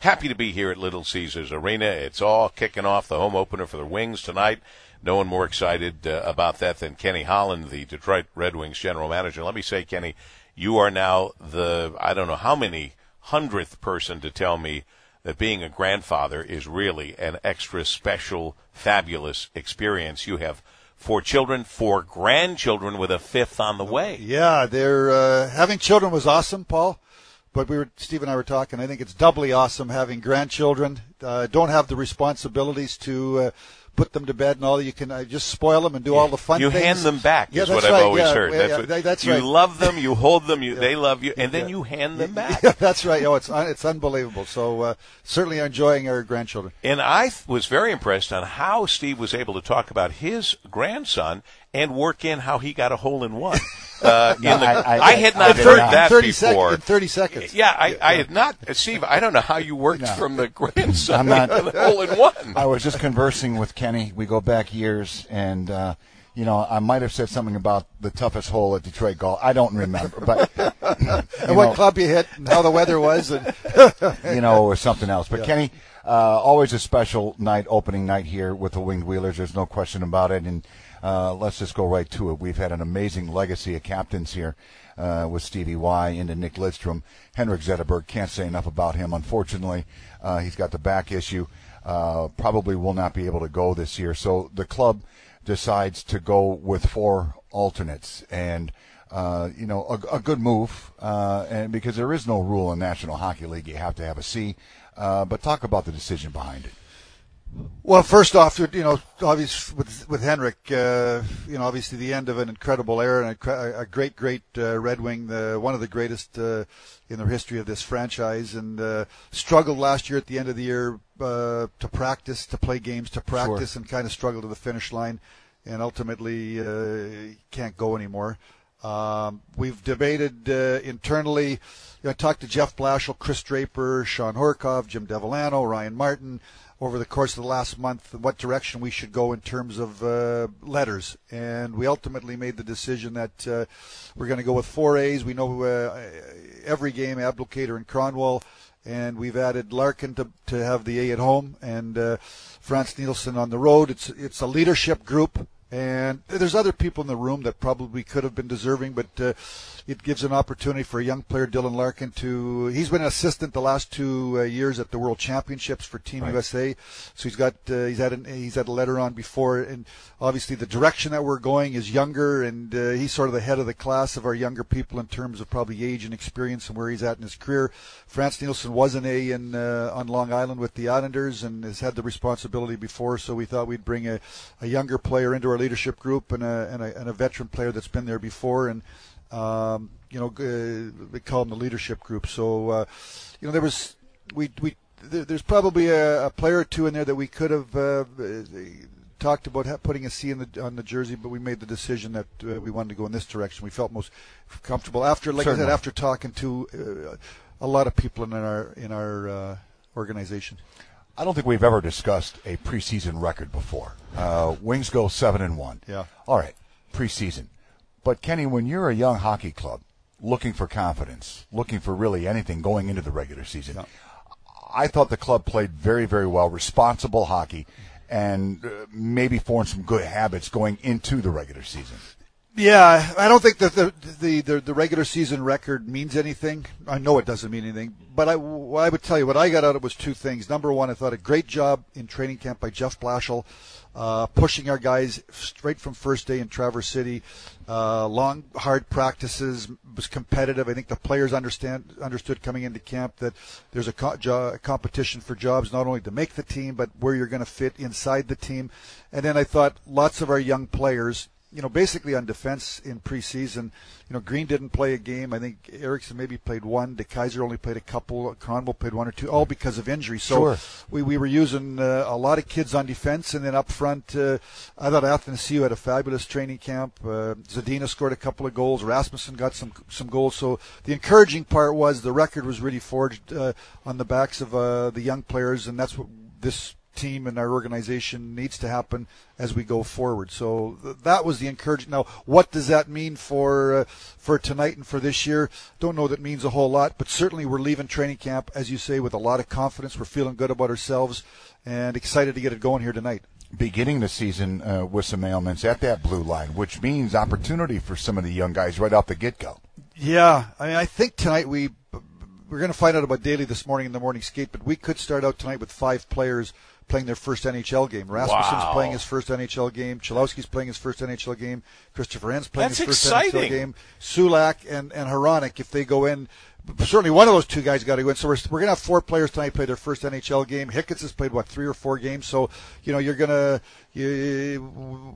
Happy to be here at Little Caesars Arena. It's all kicking off the home opener for the Wings tonight. No one more excited uh, about that than Kenny Holland, the Detroit Red Wings general manager. Let me say, Kenny, you are now the, I don't know how many hundredth person to tell me that being a grandfather is really an extra special, fabulous experience. You have four children, four grandchildren with a fifth on the way. Yeah, they're uh, having children was awesome, Paul. But we were Steve and I were talking. I think it's doubly awesome having grandchildren. Uh, don't have the responsibilities to uh, put them to bed and all. You can uh, just spoil them and do all the fun you things. hand them back Yeah, is that's what I've always Yeah, heard. yeah, that's yeah, what, that- that's you right. love them, you hold them, you, they love you, and then Yeah. you hand them back. Yeah, that's right. Oh, it's un- it's unbelievable. So uh, certainly enjoying our grandchildren. And I th- was very impressed on how Steve was able to talk about his grandson and work in how he got a hole in one. Uh, in the, I- I, I- had not did heard not. that 30 sec- before. in 30 seconds. Yeah, I, I had not, Steve. I don't know how you worked No. from the grandson I'm not- to the hole in one. I was just conversing with Kenny. We go back years, and uh, you know, I might have said something about the toughest hole at Detroit Golf. I don't remember, but And what know, club you hit and how the weather was. And you know, or something else. But Kenny, uh, always a special night, opening night here with the Winged Wheelers. There's no question about it. And uh, let's just go right to it. We've had an amazing legacy of captains here uh, with Stevie Y into Nick Lidstrom. Henrik Zetterberg, can't say enough about him. Unfortunately, uh, he's got the back issue. Uh, probably will not be able to go this year. So the club decides to go with four alternates and uh, you know a, a good move uh, and because there is no rule in National Hockey League you have to have a C uh, but talk about the decision behind it Well, first off, you know, obviously with with Henrik, uh, you know, obviously the end of an incredible era and a, a great, great uh, Red Wing, the, one of the greatest uh, in the history of this franchise, and uh, struggled last year at the end of the year uh, to practice, to play games, to practice, and kind of struggled to the finish line, and ultimately uh, can't go anymore. Um, we've debated uh, internally. You know, I talked to Jeff Blashill, Chris Draper, Shawn Horcoff, Jim Devellano, Ryan Martin over the course of the last month what direction we should go in terms of uh, letters. And we ultimately made the decision that uh, we're going to go with four A's. We know uh, every game, Abdelkader and Kronwall. And we've added Larkin to, to have the A at home and uh, Frans Nielsen on the road. It's it's a leadership group. And there's other people in the room that probably could have been deserving, but uh, it gives an opportunity for a young player, Dylan Larkin, to. He's been an assistant the last two uh, years at the World Championships for Team USA, so he's got uh, he's had an, he's had a letter on before, and obviously the direction that we're going is younger, and uh, he's sort of the head of the class of our younger people in terms of probably age and experience and where he's at in his career. Frans Nielsen was an A in uh, on Long Island with the Islanders and has had the responsibility before, so we thought we'd bring a, a younger player into our leadership group and a, and a and a veteran player that's been there before and. Um, you know, uh, we call them the leadership group. So, uh, you know, there was we we there, there's probably a, a player or two in there that we could have uh, talked about putting a C in the on the jersey, but we made the decision that uh, we wanted to go in this direction. We felt most comfortable after, like I said, after talking to uh, a lot of people in our in our uh, organization. I don't think we've ever discussed a preseason record before. Uh, Wings go seven and one. Yeah. All right, preseason. But Kenny, when you're a young hockey club looking for confidence, looking for really anything going into the regular season, Yeah. I thought the club played very, very well, responsible hockey, and uh, maybe formed some good habits going into the regular season. Yeah, I don't think that the, the the the regular season record means anything. I know it doesn't mean anything, but I, I would tell you what I got out of it was two things. Number one, I thought a great job in training camp by Jeff Blashill, uh, pushing our guys straight from first day in Traverse City. Uh, long, hard practices was competitive. I think the players understand understood coming into camp that there's a, co- jo- a competition for jobs, not only to make the team, but where you're going to fit inside the team. And then I thought lots of our young players you know, basically on defense in preseason. You know, Green didn't play a game. I think Ericsson maybe played one. DeKeyser only played a couple. Kronwall played one or two, all because of injury. So Sure. we, we were using uh, a lot of kids on defense, and then up front, uh, I thought Athanasiou had a fabulous training camp. Uh, Zadina scored a couple of goals. Rasmussen got some some goals. So the encouraging part was the record was really forged uh, on the backs of uh, the young players, and that's what this team and our organization needs to happen as we go forward. So th- that was the encouragement. Now, what does that mean for uh, for tonight and for this year? Don't know that means a whole lot, but certainly we're leaving training camp, as you say, with a lot of confidence. We're feeling good about ourselves and excited to get it going here tonight beginning the season uh, with some ailments at that blue line, which means opportunity for some of the young guys right off the get go. Yeah, I mean, I think tonight we we're going to find out about Daley this morning in the morning skate, but we could start out tonight with five players playing their first NHL game. Rasmussen's wow. playing his first NHL game. Cholowski's playing his first NHL game. Christoffer Ehn's playing That's his first exciting. NHL game. Sulak and and Hronek, if they go in, certainly one of those two guys got to go in. So we're, we're going to have four players tonight play their first NHL game. Hicketts has played what three or four games. So you know you're gonna you,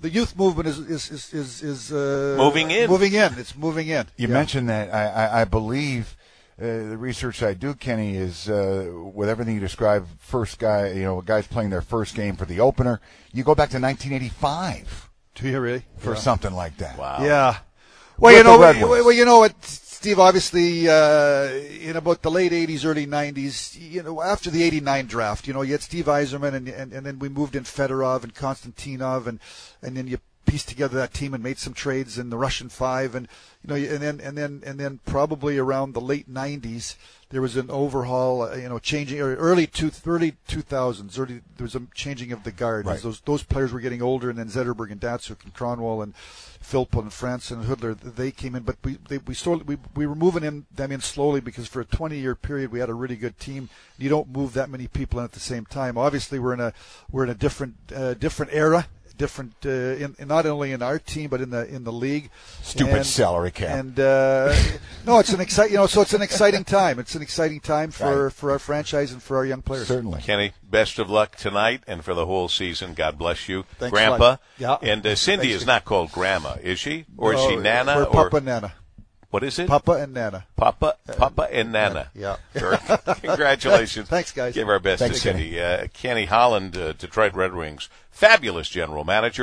the youth movement is is is is, is uh, Moving in. Moving in. It's moving in. You Yeah. mentioned that. I, I, I believe the research I do, Kenny, is uh, with everything you describe. First guy, you know, guys playing their first game for the opener. You go back to 1985 Do you really? for Yeah. something like that. Wow. Yeah. Well, With you know, well, well, you know what, Steve. Obviously, uh, in about the late '80s, early '90s, you know, after the '89 draft, you know, you had Steve Yzerman, and, and and then we moved in Fedorov and Konstantinov, and and then you pieced together that team and made some trades in the Russian Five, and you know, and then and then and then probably around the late '90s, there was an overhaul, uh, you know, changing or early two early 2000s, early there was a changing of the guard. Right. Those those players were getting older, and then Zetterberg and Datsyuk and Kronwall and Filppula and France and Hudler, they came in, but we they, we slowly we, we were moving in them in slowly because for a 20 year period we had a really good team. You don't move that many people in at the same time. Obviously, we're in a we're in a different uh, different era. Different, uh, in, in not only in our team but in the in the league. Stupid And- salary cap. And uh, no, it's an exciting, you know, so it's an exciting time. It's an exciting time for Right. for our franchise and for our young players. Certainly. Kenny, best of luck tonight and for the whole season. God bless you, Thanks Grandpa. Yeah. And uh, Cindy Thanks, is not called Grandma, is she? Or is she Nana? Or Papa Nana. What is it? Papa and Nana. Papa, Papa, and Nana. Yeah. Very- Congratulations. Thanks, guys. Give our best Thanks, to Cindy. Uh, Kenny Holland, uh, Detroit Red Wings, fabulous general manager.